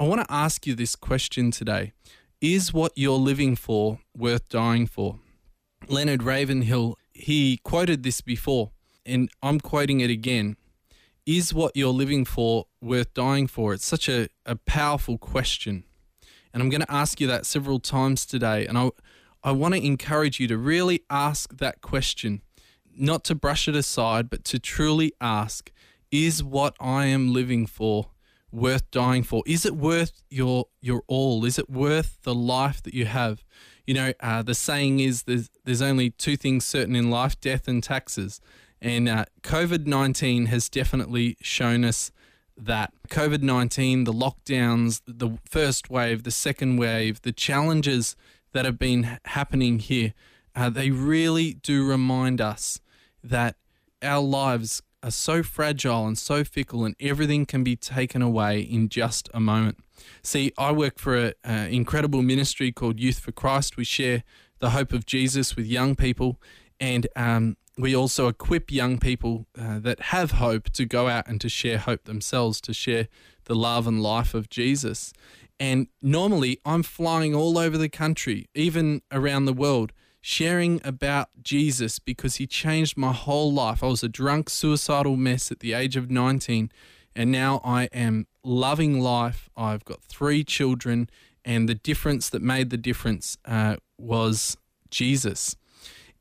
I want to ask you this question today Is what you're living for worth dying for? Leonard Ravenhill, he quoted this before, and I'm quoting it again. Is what you're living for worth dying for? It's such a, a powerful question. And I'm going to ask you that several times today. And I, I want to encourage you to really ask that question, not to brush it aside, but to truly ask Is what I am living for worth dying for? Is it worth your, your all? Is it worth the life that you have? You know, uh, the saying is there's, there's only two things certain in life death and taxes. And uh, COVID 19 has definitely shown us that COVID 19, the lockdowns, the first wave, the second wave, the challenges that have been happening here, uh, they really do remind us that our lives are so fragile and so fickle, and everything can be taken away in just a moment. See, I work for an incredible ministry called Youth for Christ. We share the hope of Jesus with young people, and um, we also equip young people uh, that have hope to go out and to share hope themselves, to share the love and life of Jesus. And normally I'm flying all over the country, even around the world, sharing about Jesus because he changed my whole life. I was a drunk, suicidal mess at the age of 19, and now I am loving life. I've got three children, and the difference that made the difference uh, was Jesus.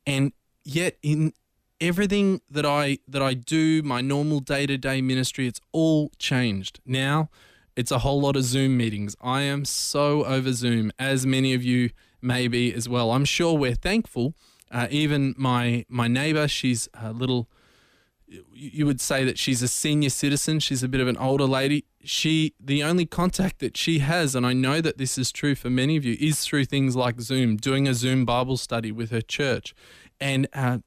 And yet, in everything that I that I do, my normal day to day ministry, it's all changed now. It's a whole lot of Zoom meetings. I am so over Zoom, as many of you may be as well. I'm sure we're thankful. Uh, even my my neighbor, she's a little. You would say that she's a senior citizen. She's a bit of an older lady. She, the only contact that she has, and I know that this is true for many of you, is through things like Zoom, doing a Zoom Bible study with her church, and uh,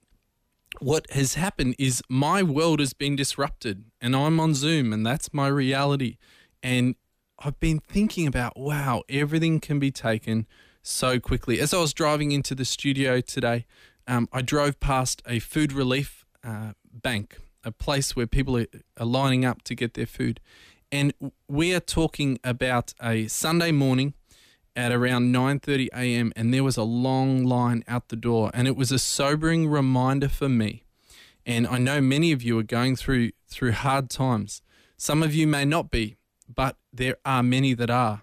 what has happened is my world has been disrupted and I'm on Zoom and that's my reality. And I've been thinking about, wow, everything can be taken so quickly. As I was driving into the studio today, um, I drove past a food relief uh, bank, a place where people are, are lining up to get their food. And we are talking about a Sunday morning at around 9:30 a.m. and there was a long line out the door and it was a sobering reminder for me. And I know many of you are going through through hard times. Some of you may not be, but there are many that are.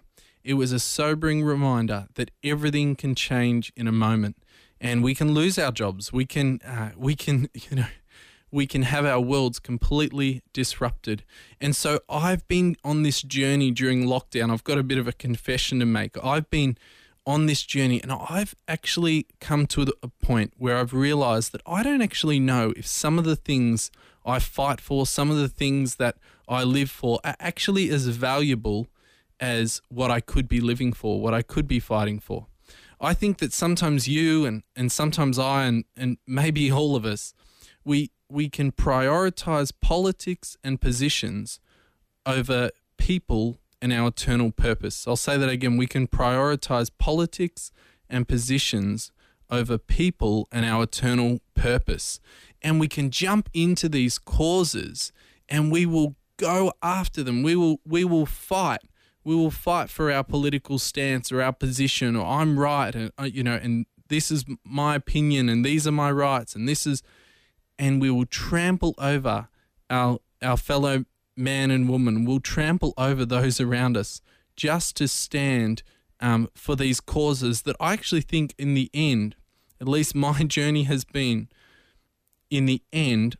It was a sobering reminder that everything can change in a moment and we can lose our jobs. We can uh, we can you know we can have our worlds completely disrupted. And so I've been on this journey during lockdown. I've got a bit of a confession to make. I've been on this journey and I've actually come to a point where I've realized that I don't actually know if some of the things I fight for, some of the things that I live for are actually as valuable as what I could be living for, what I could be fighting for. I think that sometimes you and, and sometimes I and, and maybe all of us, we we can prioritize politics and positions over people and our eternal purpose. I'll say that again. We can prioritize politics and positions over people and our eternal purpose. And we can jump into these causes and we will go after them. We will we will fight. We will fight for our political stance or our position or I'm right and uh, you know and this is my opinion and these are my rights and this is and we will trample over our our fellow man and woman. We'll trample over those around us just to stand um, for these causes that I actually think, in the end, at least my journey has been, in the end,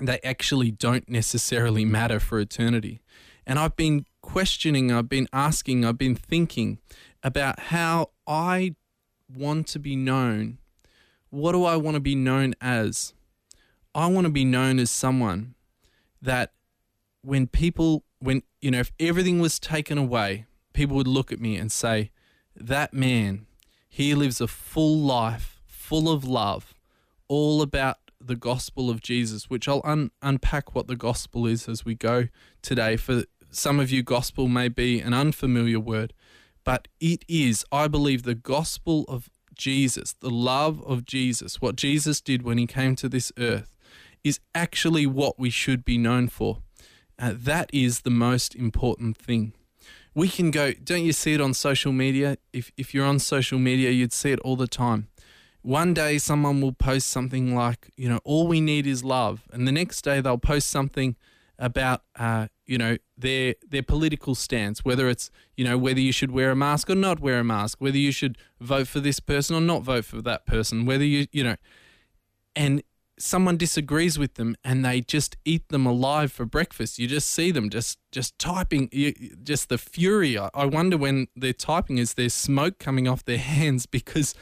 they actually don't necessarily matter for eternity. And I've been questioning, I've been asking, I've been thinking about how I want to be known. What do I want to be known as? I want to be known as someone that when people, when, you know, if everything was taken away, people would look at me and say, that man, he lives a full life, full of love, all about the gospel of Jesus, which I'll un- unpack what the gospel is as we go today. For some of you, gospel may be an unfamiliar word, but it is, I believe, the gospel of Jesus, the love of Jesus, what Jesus did when he came to this earth, is actually what we should be known for. Uh, that is the most important thing. We can go, don't you see it on social media? If, if you're on social media, you'd see it all the time. One day, someone will post something like, you know, all we need is love. And the next day, they'll post something about, uh, you know, their their political stance, whether it's, you know, whether you should wear a mask or not wear a mask, whether you should vote for this person or not vote for that person, whether you, you know, and someone disagrees with them and they just eat them alive for breakfast. You just see them just just typing, you, just the fury. I, I wonder when they're typing, is there smoke coming off their hands because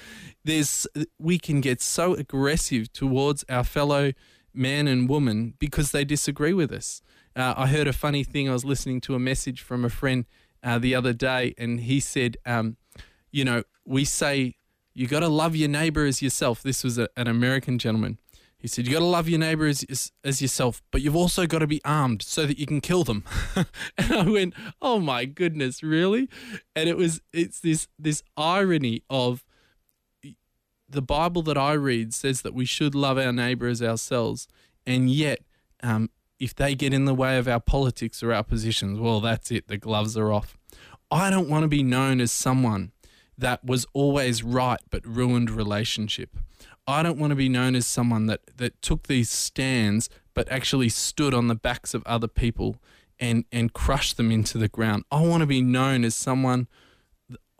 there's we can get so aggressive towards our fellow man and woman because they disagree with us. Uh, I heard a funny thing. I was listening to a message from a friend uh, the other day, and he said, um, "You know, we say you got to love your neighbor as yourself." This was a, an American gentleman. He said, "You got to love your neighbor as, as, as yourself, but you've also got to be armed so that you can kill them." and I went, "Oh my goodness, really?" And it was it's this this irony of the Bible that I read says that we should love our neighbor as ourselves, and yet, um, if they get in the way of our politics or our positions, well, that's it. The gloves are off. I don't want to be known as someone that was always right but ruined relationship. I don't want to be known as someone that, that took these stands but actually stood on the backs of other people and, and crushed them into the ground. I want to be known as someone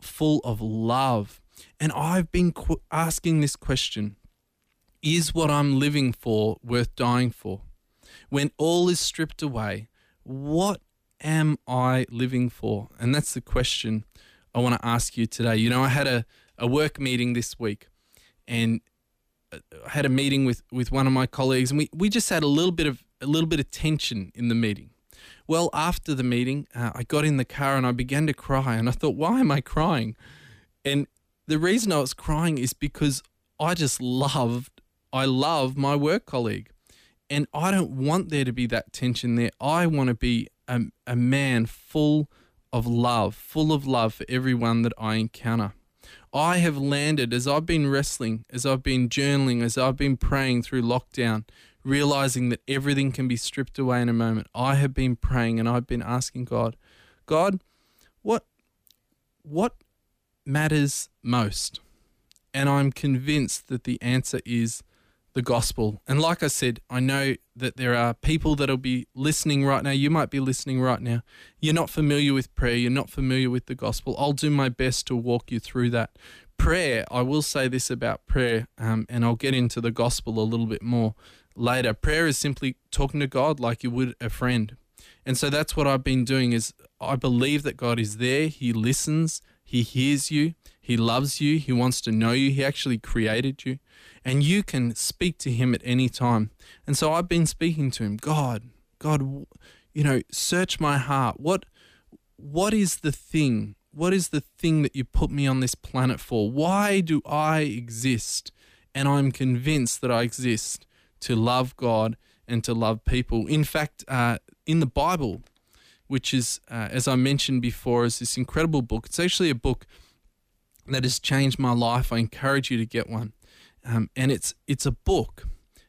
full of love and I've been qu- asking this question Is what I'm living for worth dying for? When all is stripped away, what am I living for? And that's the question I want to ask you today. You know, I had a, a work meeting this week and had a meeting with, with one of my colleagues and we, we just had a little bit of a little bit of tension in the meeting. Well, after the meeting, uh, I got in the car and I began to cry and I thought, why am I crying? And the reason I was crying is because I just loved, I love my work colleague. And I don't want there to be that tension there. I want to be a, a man full of love, full of love for everyone that I encounter. I have landed as I've been wrestling, as I've been journaling, as I've been praying through lockdown, realizing that everything can be stripped away in a moment. I have been praying and I've been asking God, God, what what matters most? And I'm convinced that the answer is the gospel. And like I said, I know that there are people that'll be listening right now. You might be listening right now. You're not familiar with prayer, you're not familiar with the gospel. I'll do my best to walk you through that. Prayer, I will say this about prayer, um, and I'll get into the gospel a little bit more later. Prayer is simply talking to God like you would a friend. And so that's what I've been doing is I believe that God is there, he listens, he hears you. He loves you. He wants to know you. He actually created you. And you can speak to him at any time. And so I've been speaking to him. God, God, you know, search my heart. What what is the thing? What is the thing that you put me on this planet for? Why do I exist? And I'm convinced that I exist to love God and to love people. In fact, uh, in the Bible, which is, uh, as I mentioned before, is this incredible book. It's actually a book that has changed my life. I encourage you to get one. Um, and it's it's a book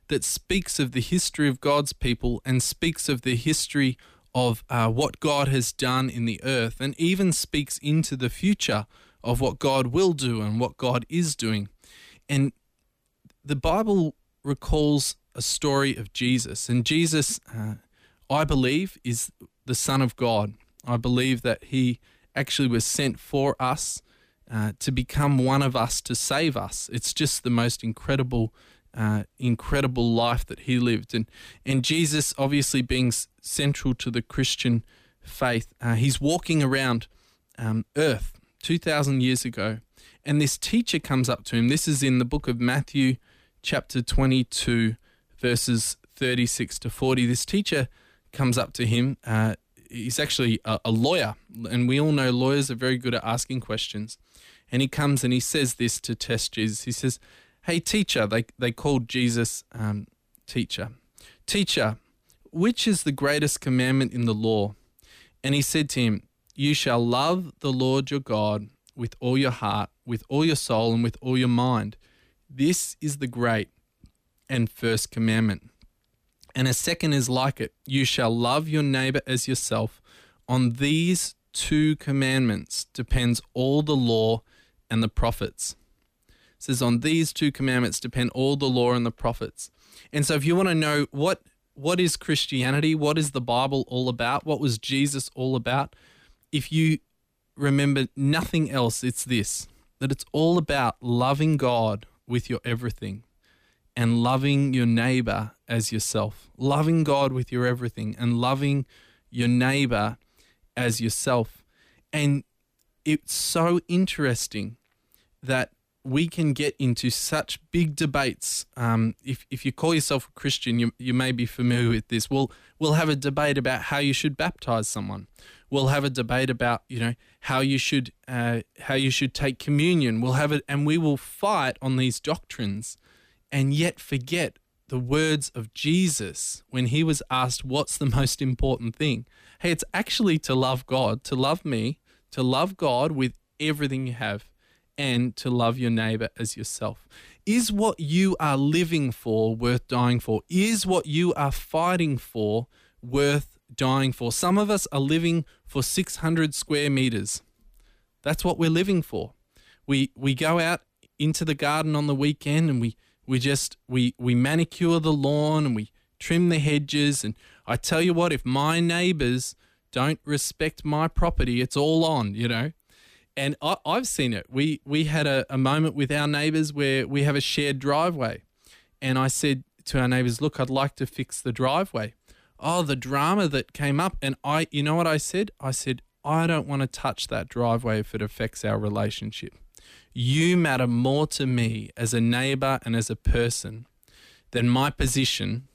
that speaks of the history of God's people and speaks of the history of uh, what God has done in the earth, and even speaks into the future of what God will do and what God is doing. And the Bible recalls a story of Jesus, and Jesus, uh, I believe, is the Son of God. I believe that he actually was sent for us uh, to become one of us to save us. It's just the most incredible, uh, incredible life that he lived, and and Jesus obviously being central to the Christian faith. Uh, he's walking around um, Earth two thousand years ago, and this teacher comes up to him. This is in the book of Matthew, chapter twenty-two, verses thirty-six to forty. This teacher comes up to him. Uh, he's actually a, a, lawyer, and we all know lawyers are very good at asking questions. And he comes and he says this to test Jesus. He says, "Hey, teacher," they they called Jesus um, teacher. Teacher, which is the greatest commandment in the law? And he said to him, "You shall love the Lord your God with all your heart, with all your soul, and with all your mind. This is the great and first commandment." And a second is like it you shall love your neighbor as yourself. On these two commandments depends all the law and the prophets. It says, On these two commandments depend all the law and the prophets. And so, if you want to know what what is Christianity, what is the Bible all about, what was Jesus all about, if you remember nothing else, it's this that it's all about loving God with your everything and loving your neighbor as yourself. Loving God with your everything and loving your neighbor as yourself. And it's so interesting that we can get into such big debates. Um, if, if you call yourself a Christian, you, you may be familiar with this. We'll, we'll have a debate about how you should baptize someone. We'll have a debate about you know how you should uh, how you should take communion. We'll have it, and we will fight on these doctrines, and yet forget the words of Jesus when he was asked, "What's the most important thing?" Hey, it's actually to love God, to love me, to love God with everything you have and to love your neighbor as yourself. Is what you are living for worth dying for? Is what you are fighting for worth dying for? Some of us are living for 600 square meters. That's what we're living for. We we go out into the garden on the weekend and we we just we we manicure the lawn and we trim the hedges and I tell you what if my neighbors don't respect my property it's all on, you know and I, have seen it. We we had a, a moment with our neighbours where we have a shared driveway, and I said to our neighbours, "Look, I'd like to fix the driveway." Oh, the drama that came up, and I, you know what I said? I said, "I don't want to touch that driveway if it affects our relationship. You matter more to me as a neighbour and as a person than my position."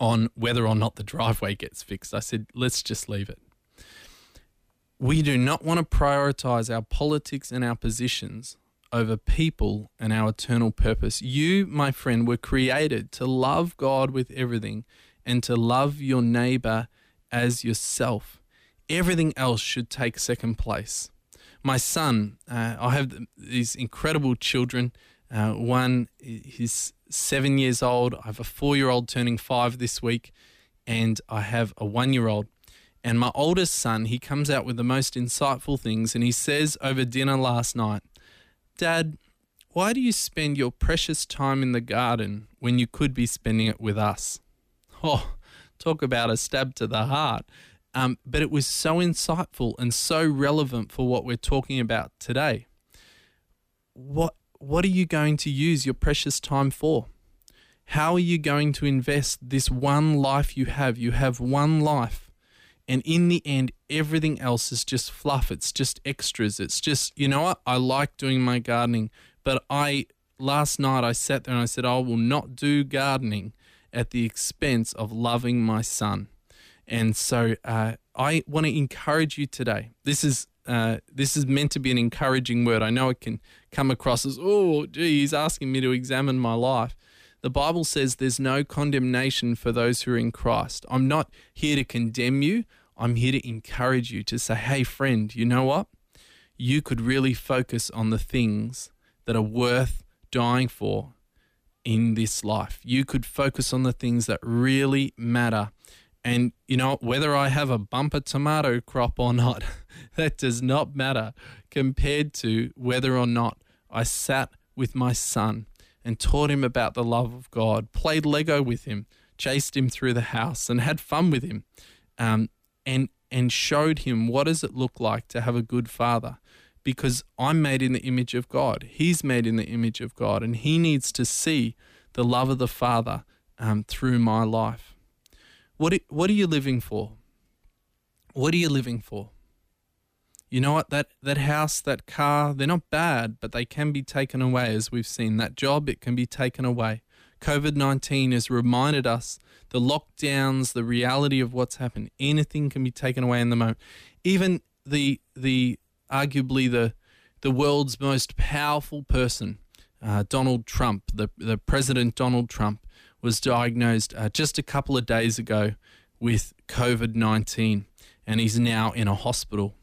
On whether or not the driveway gets fixed. I said, let's just leave it. We do not want to prioritize our politics and our positions over people and our eternal purpose. You, my friend, were created to love God with everything and to love your neighbor as yourself. Everything else should take second place. My son, uh, I have these incredible children. Uh, one, he's seven years old. I have a four year old turning five this week, and I have a one year old. And my oldest son, he comes out with the most insightful things and he says over dinner last night, Dad, why do you spend your precious time in the garden when you could be spending it with us? Oh, talk about a stab to the heart. Um, but it was so insightful and so relevant for what we're talking about today. What what are you going to use your precious time for? How are you going to invest this one life you have? You have one life. And in the end, everything else is just fluff. It's just extras. It's just, you know what? I like doing my gardening, but I, last night I sat there and I said, I will not do gardening at the expense of loving my son. And so uh, I want to encourage you today. This is uh, this is meant to be an encouraging word. I know it can come across as, oh, gee, he's asking me to examine my life. The Bible says there's no condemnation for those who are in Christ. I'm not here to condemn you. I'm here to encourage you to say, hey, friend, you know what? You could really focus on the things that are worth dying for in this life. You could focus on the things that really matter. And, you know, whether I have a bumper tomato crop or not, that does not matter compared to whether or not I sat with my son and taught him about the love of God, played Lego with him, chased him through the house, and had fun with him, um, and and showed him what does it look like to have a good father. Because I'm made in the image of God. He's made in the image of God, and he needs to see the love of the Father um, through my life. What what are you living for? What are you living for? You know what? That that house that car they're not bad but they can be taken away as we've seen. That job it can be taken away. Covid-19 has reminded us the lockdowns the reality of what's happened. Anything can be taken away in the moment. Even the the arguably the the world's most powerful person uh, Donald Trump the the president Donald Trump was diagnosed uh, just a couple of days ago with covid-19 and he's now in a hospital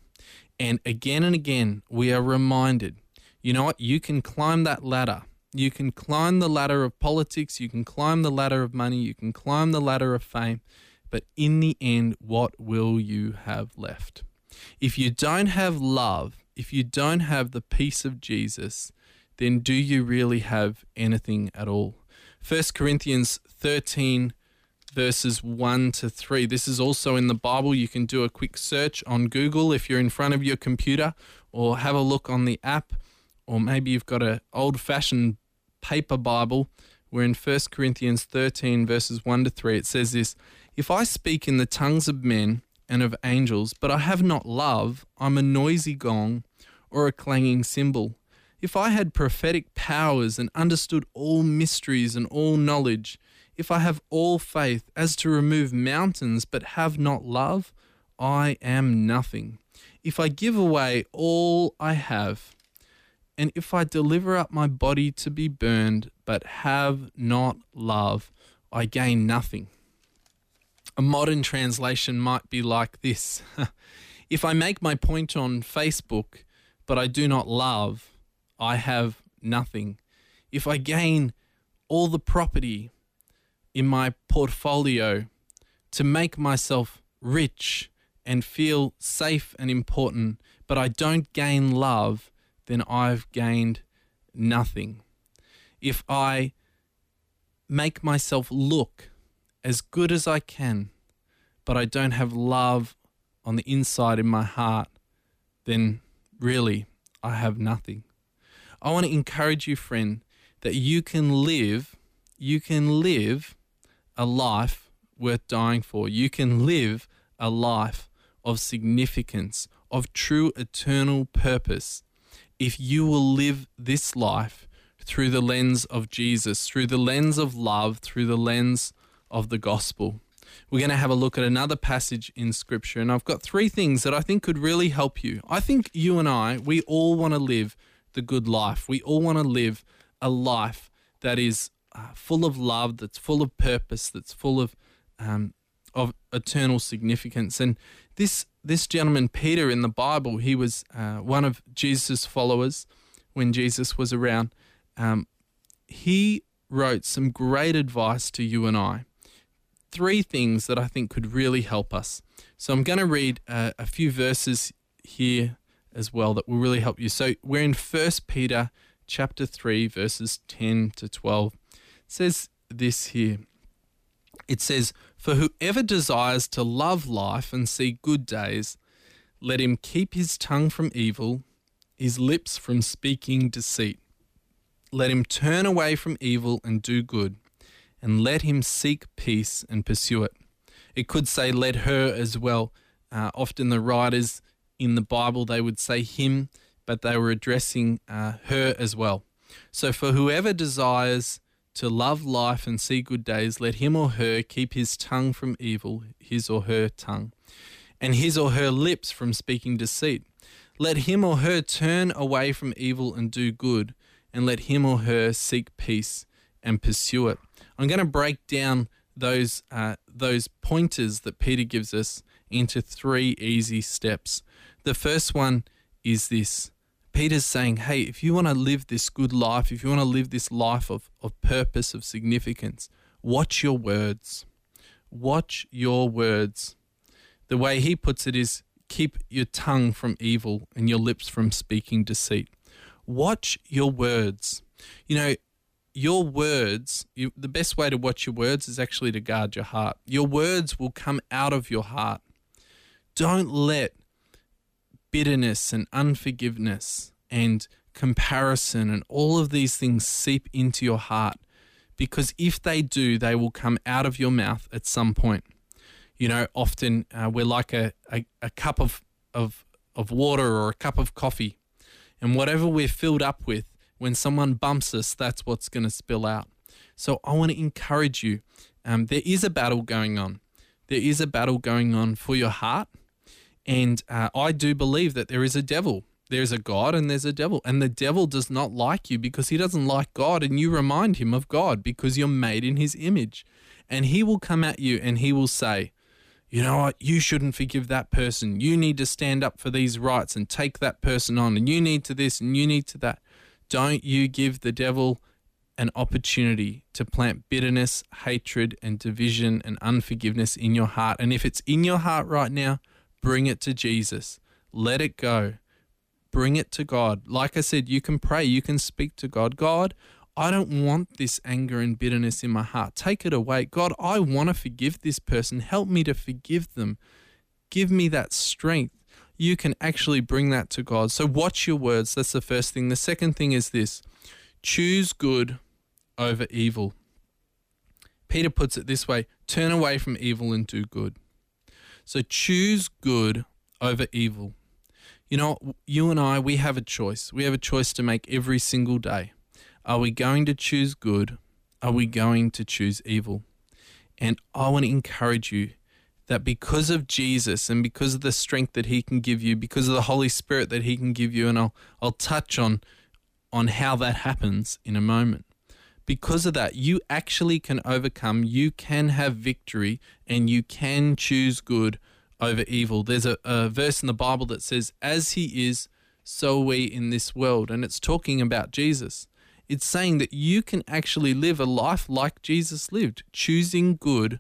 and again and again, we are reminded you know what? You can climb that ladder. You can climb the ladder of politics, you can climb the ladder of money, you can climb the ladder of fame, but in the end, what will you have left? If you don't have love, if you don't have the peace of Jesus, then do you really have anything at all? 1 Corinthians 13 verses 1 to 3. This is also in the Bible. You can do a quick search on Google if you're in front of your computer or have a look on the app or maybe you've got an old-fashioned paper Bible where in 1 Corinthians 13 verses 1 to 3 it says this, if I speak in the tongues of men and of angels, but I have not love, I'm a noisy gong or a clanging cymbal. If I had prophetic powers and understood all mysteries and all knowledge, if I have all faith as to remove mountains but have not love, I am nothing. If I give away all I have, and if I deliver up my body to be burned but have not love, I gain nothing. A modern translation might be like this If I make my point on Facebook, but I do not love, I have nothing. If I gain all the property in my portfolio to make myself rich and feel safe and important, but I don't gain love, then I've gained nothing. If I make myself look as good as I can, but I don't have love on the inside in my heart, then really I have nothing. I want to encourage you, friend, that you can live, you can live a life worth dying for. You can live a life of significance, of true eternal purpose, if you will live this life through the lens of Jesus, through the lens of love, through the lens of the gospel. We're going to have a look at another passage in Scripture, and I've got three things that I think could really help you. I think you and I, we all want to live the good life. We all want to live a life that is uh, full of love, that's full of purpose, that's full of um, of eternal significance. And this this gentleman Peter in the Bible, he was uh, one of Jesus' followers when Jesus was around. Um, he wrote some great advice to you and I. Three things that I think could really help us. So I'm going to read uh, a few verses here as well that will really help you. So we're in First Peter chapter 3 verses 10 to 12. Says this here. It says, "For whoever desires to love life and see good days, let him keep his tongue from evil, his lips from speaking deceit. Let him turn away from evil and do good, and let him seek peace and pursue it." It could say let her as well. Uh, often the writers in the Bible, they would say him, but they were addressing uh, her as well. So, for whoever desires to love life and see good days, let him or her keep his tongue from evil, his or her tongue, and his or her lips from speaking deceit. Let him or her turn away from evil and do good, and let him or her seek peace and pursue it. I'm going to break down those uh, those pointers that Peter gives us into three easy steps. The first one is this Peter's saying, hey, if you want to live this good life, if you want to live this life of, of purpose, of significance, watch your words. Watch your words. The way he puts it is keep your tongue from evil and your lips from speaking deceit. Watch your words. You know, your words, you, the best way to watch your words is actually to guard your heart. Your words will come out of your heart. Don't let bitterness and unforgiveness and comparison and all of these things seep into your heart because if they do, they will come out of your mouth at some point. You know, often uh, we're like a, a, a cup of, of, of water or a cup of coffee, and whatever we're filled up with, when someone bumps us, that's what's going to spill out. So I want to encourage you. Um, there is a battle going on. There is a battle going on for your heart and uh, I do believe that there is a devil. There's a God and there's a devil. And the devil does not like you because he doesn't like God. And you remind him of God because you're made in his image. And he will come at you and he will say, you know what? You shouldn't forgive that person. You need to stand up for these rights and take that person on. And you need to this and you need to that. Don't you give the devil an opportunity to plant bitterness, hatred, and division and unforgiveness in your heart. And if it's in your heart right now, bring it to Jesus. Let it go. Bring it to God. Like I said, you can pray, you can speak to God. God, I don't want this anger and bitterness in my heart. Take it away. God, I want to forgive this person. Help me to forgive them. Give me that strength. You can actually bring that to God. So watch your words. That's the first thing. The second thing is this choose good over evil. Peter puts it this way turn away from evil and do good. So choose good over evil. You know, you and I, we have a choice. We have a choice to make every single day. Are we going to choose good? Are we going to choose evil? And I want to encourage you that because of Jesus and because of the strength that he can give you, because of the Holy Spirit that he can give you, and I'll I'll touch on on how that happens in a moment. Because of that, you actually can overcome, you can have victory, and you can choose good over evil. There's a, a verse in the Bible that says, As he is, so we in this world. And it's talking about Jesus. It's saying that you can actually live a life like Jesus lived, choosing good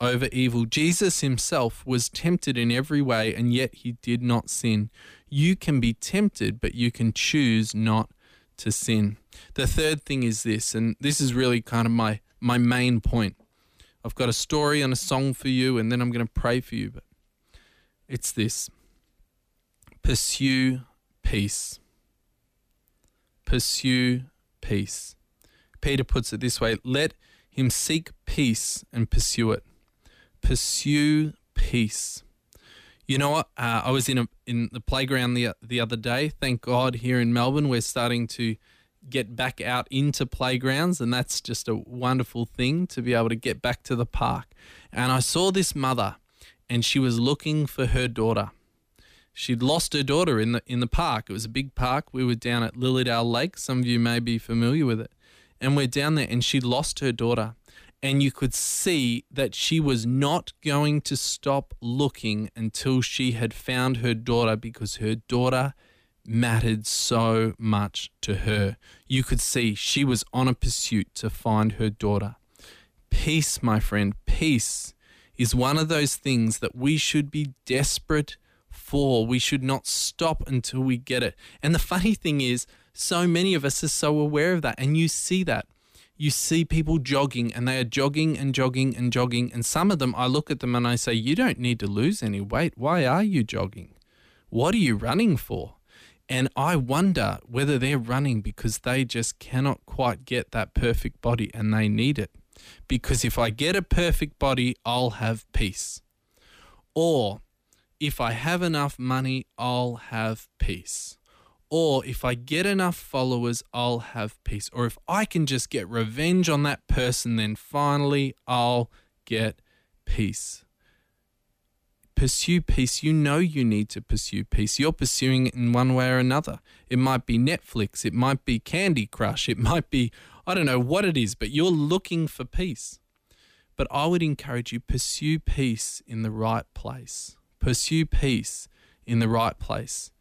over evil. Jesus himself was tempted in every way, and yet he did not sin. You can be tempted, but you can choose not to sin. The third thing is this, and this is really kind of my, my main point. I've got a story and a song for you, and then I'm going to pray for you. But it's this pursue peace. Pursue peace. Peter puts it this way let him seek peace and pursue it. Pursue peace. You know what? Uh, I was in a in the playground the the other day. Thank God, here in Melbourne, we're starting to get back out into playgrounds, and that's just a wonderful thing to be able to get back to the park. And I saw this mother, and she was looking for her daughter she'd lost her daughter in the in the park. It was a big park. We were down at Lilydale Lake. Some of you may be familiar with it. And we're down there and she lost her daughter. And you could see that she was not going to stop looking until she had found her daughter because her daughter mattered so much to her. You could see she was on a pursuit to find her daughter. Peace, my friend, peace is one of those things that we should be desperate for. We should not stop until we get it. And the funny thing is, so many of us are so aware of that. And you see that. You see people jogging and they are jogging and jogging and jogging. And some of them, I look at them and I say, You don't need to lose any weight. Why are you jogging? What are you running for? And I wonder whether they're running because they just cannot quite get that perfect body and they need it. Because if I get a perfect body, I'll have peace. Or if I have enough money, I'll have peace. Or if I get enough followers, I'll have peace. Or if I can just get revenge on that person, then finally I'll get peace. Pursue peace. You know you need to pursue peace. You're pursuing it in one way or another. It might be Netflix, it might be Candy Crush, it might be, I don't know what it is, but you're looking for peace. But I would encourage you pursue peace in the right place. Pursue peace in the right place.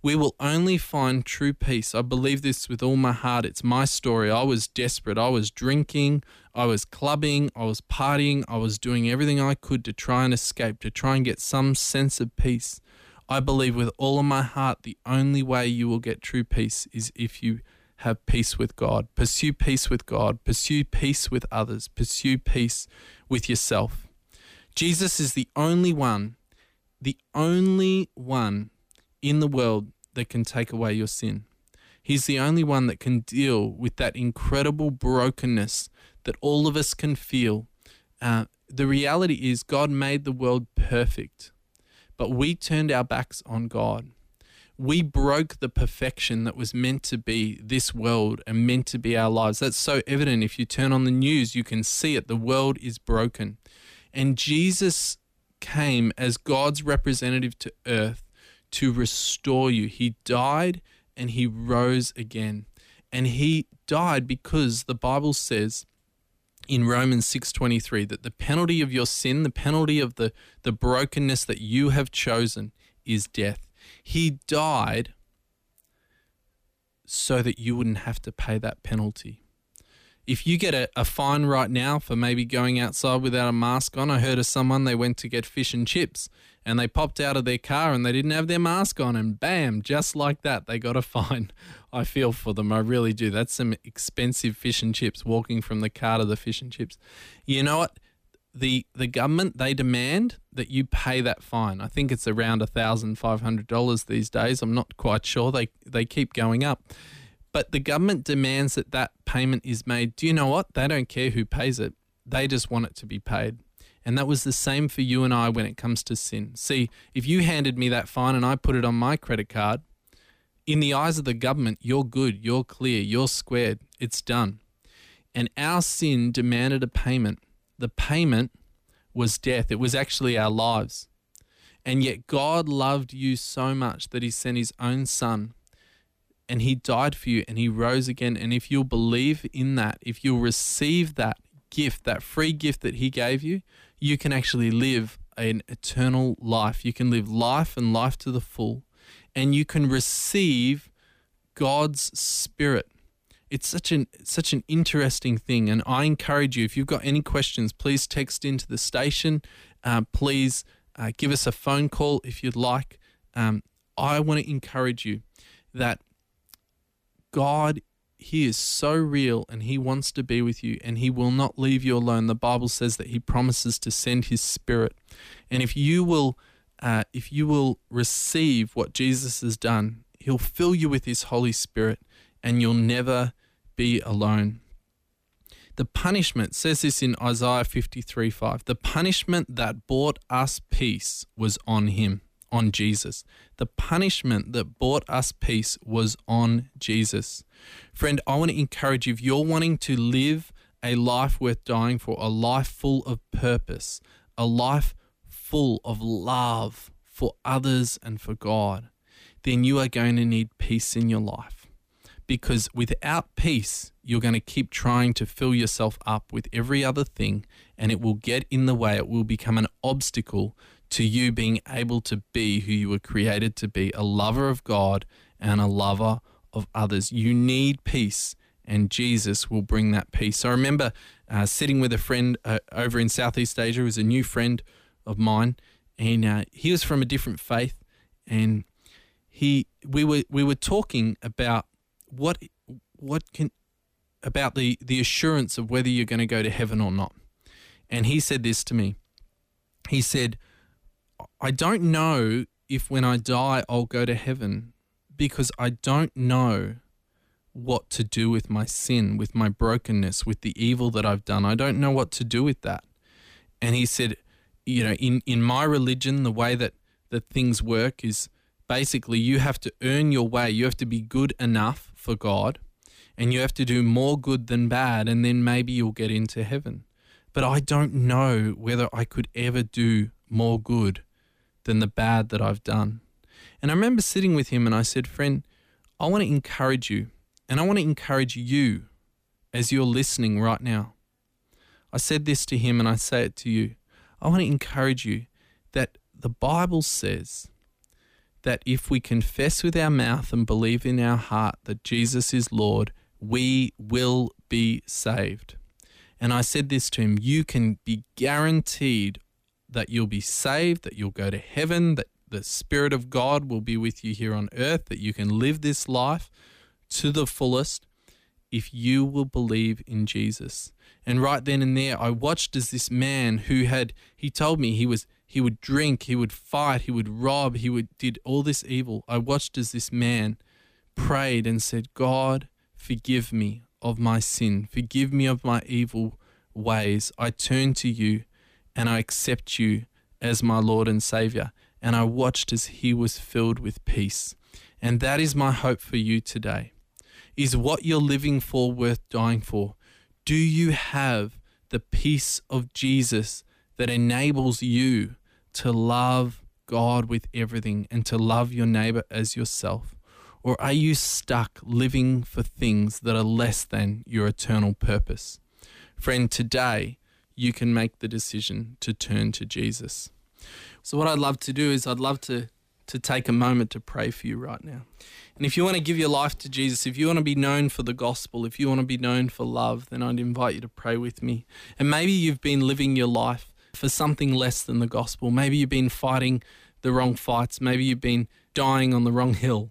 We will only find true peace. I believe this with all my heart. It's my story. I was desperate. I was drinking, I was clubbing, I was partying, I was doing everything I could to try and escape, to try and get some sense of peace. I believe with all of my heart the only way you will get true peace is if you have peace with God. Pursue peace with God. Pursue peace with others. Pursue peace with yourself. Jesus is the only one the only one in the world that can take away your sin. He's the only one that can deal with that incredible brokenness that all of us can feel. Uh, the reality is, God made the world perfect, but we turned our backs on God. We broke the perfection that was meant to be this world and meant to be our lives. That's so evident. If you turn on the news, you can see it. The world is broken. And Jesus came as God's representative to earth to restore you. He died and he rose again. And he died because the Bible says in Romans 6:23 that the penalty of your sin, the penalty of the, the brokenness that you have chosen is death. He died so that you wouldn't have to pay that penalty. If you get a, a fine right now for maybe going outside without a mask on, I heard of someone they went to get fish and chips and they popped out of their car and they didn't have their mask on and bam, just like that, they got a fine. I feel for them. I really do. That's some expensive fish and chips walking from the car to the fish and chips. You know what? The the government they demand that you pay that fine. I think it's around thousand five hundred dollars these days. I'm not quite sure. They they keep going up, but the government demands that that payment is made. Do you know what? They don't care who pays it. They just want it to be paid. And that was the same for you and I when it comes to sin. See, if you handed me that fine and I put it on my credit card, in the eyes of the government, you're good, you're clear, you're squared, it's done. And our sin demanded a payment. The payment was death, it was actually our lives. And yet, God loved you so much that He sent His own Son and He died for you and He rose again. And if you'll believe in that, if you'll receive that gift, that free gift that He gave you, you can actually live an eternal life. You can live life and life to the full, and you can receive God's Spirit. It's such an such an interesting thing, and I encourage you. If you've got any questions, please text into the station. Uh, please uh, give us a phone call if you'd like. Um, I want to encourage you that God he is so real and he wants to be with you and he will not leave you alone. The Bible says that he promises to send his spirit. And if you will uh, if you will receive what Jesus has done, he'll fill you with his Holy Spirit and you'll never be alone. The punishment says this in Isaiah 53 5. The punishment that brought us peace was on him on Jesus. The punishment that brought us peace was on Jesus. Friend, I want to encourage you if you're wanting to live a life worth dying for, a life full of purpose, a life full of love for others and for God, then you are going to need peace in your life. Because without peace, you're going to keep trying to fill yourself up with every other thing, and it will get in the way. It will become an obstacle to you being able to be who you were created to be a lover of God and a lover of others. You need peace, and Jesus will bring that peace. I remember uh, sitting with a friend uh, over in Southeast Asia, who was a new friend of mine, and uh, he was from a different faith, and he we were we were talking about what what can about the the assurance of whether you're going to go to heaven or not. And he said this to me. He said, I don't know if when I die I'll go to heaven because I don't know what to do with my sin, with my brokenness, with the evil that I've done. I don't know what to do with that. And he said, you know, in, in my religion, the way that, that things work is basically you have to earn your way. You have to be good enough for God and you have to do more good than bad, and then maybe you'll get into heaven. But I don't know whether I could ever do more good than the bad that I've done. And I remember sitting with him and I said, Friend, I want to encourage you, and I want to encourage you as you're listening right now. I said this to him and I say it to you. I want to encourage you that the Bible says that if we confess with our mouth and believe in our heart that Jesus is Lord, we will be saved. And I said this to him you can be guaranteed that you'll be saved, that you'll go to heaven, that the Spirit of God will be with you here on earth, that you can live this life to the fullest if you will believe in Jesus. And right then and there, I watched as this man who had, he told me he was, he would drink, he would fight, he would rob, he would did all this evil. I watched as this man prayed and said, God, forgive me of my sin, forgive me of my evil ways. I turn to you and I accept you as my Lord and Savior. And I watched as he was filled with peace. And that is my hope for you today. Is what you're living for worth dying for? Do you have the peace of Jesus that enables you to love God with everything and to love your neighbor as yourself? Or are you stuck living for things that are less than your eternal purpose? Friend, today you can make the decision to turn to Jesus. So, what I'd love to do is, I'd love to to take a moment to pray for you right now. And if you want to give your life to Jesus, if you want to be known for the gospel, if you want to be known for love, then I'd invite you to pray with me. And maybe you've been living your life for something less than the gospel. Maybe you've been fighting the wrong fights. Maybe you've been dying on the wrong hill.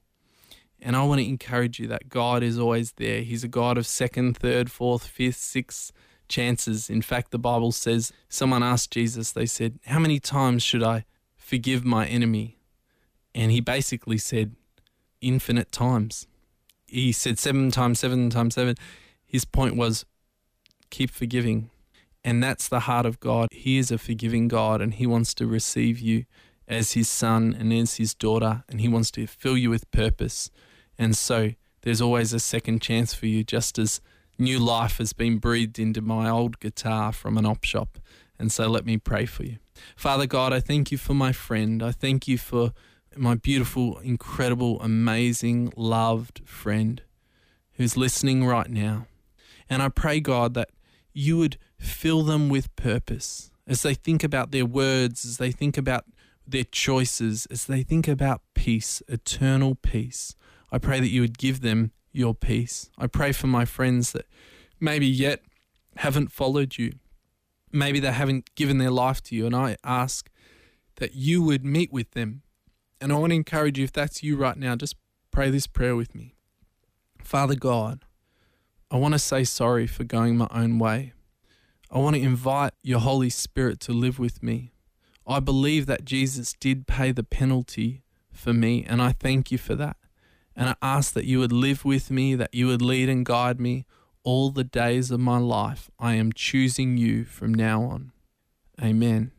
And I want to encourage you that God is always there. He's a God of second, third, fourth, fifth, sixth chances. In fact, the Bible says someone asked Jesus, they said, How many times should I forgive my enemy? And he basically said, Infinite times. He said seven times, seven times seven. His point was, Keep forgiving. And that's the heart of God. He is a forgiving God and He wants to receive you as His son and as His daughter, and He wants to fill you with purpose. And so there's always a second chance for you, just as new life has been breathed into my old guitar from an op shop. And so let me pray for you. Father God, I thank you for my friend. I thank you for my beautiful, incredible, amazing, loved friend who's listening right now. And I pray, God, that you would fill them with purpose as they think about their words, as they think about their choices, as they think about peace, eternal peace. I pray that you would give them your peace. I pray for my friends that maybe yet haven't followed you. Maybe they haven't given their life to you. And I ask that you would meet with them. And I want to encourage you, if that's you right now, just pray this prayer with me. Father God, I want to say sorry for going my own way. I want to invite your Holy Spirit to live with me. I believe that Jesus did pay the penalty for me, and I thank you for that. And I ask that you would live with me, that you would lead and guide me all the days of my life. I am choosing you from now on. Amen.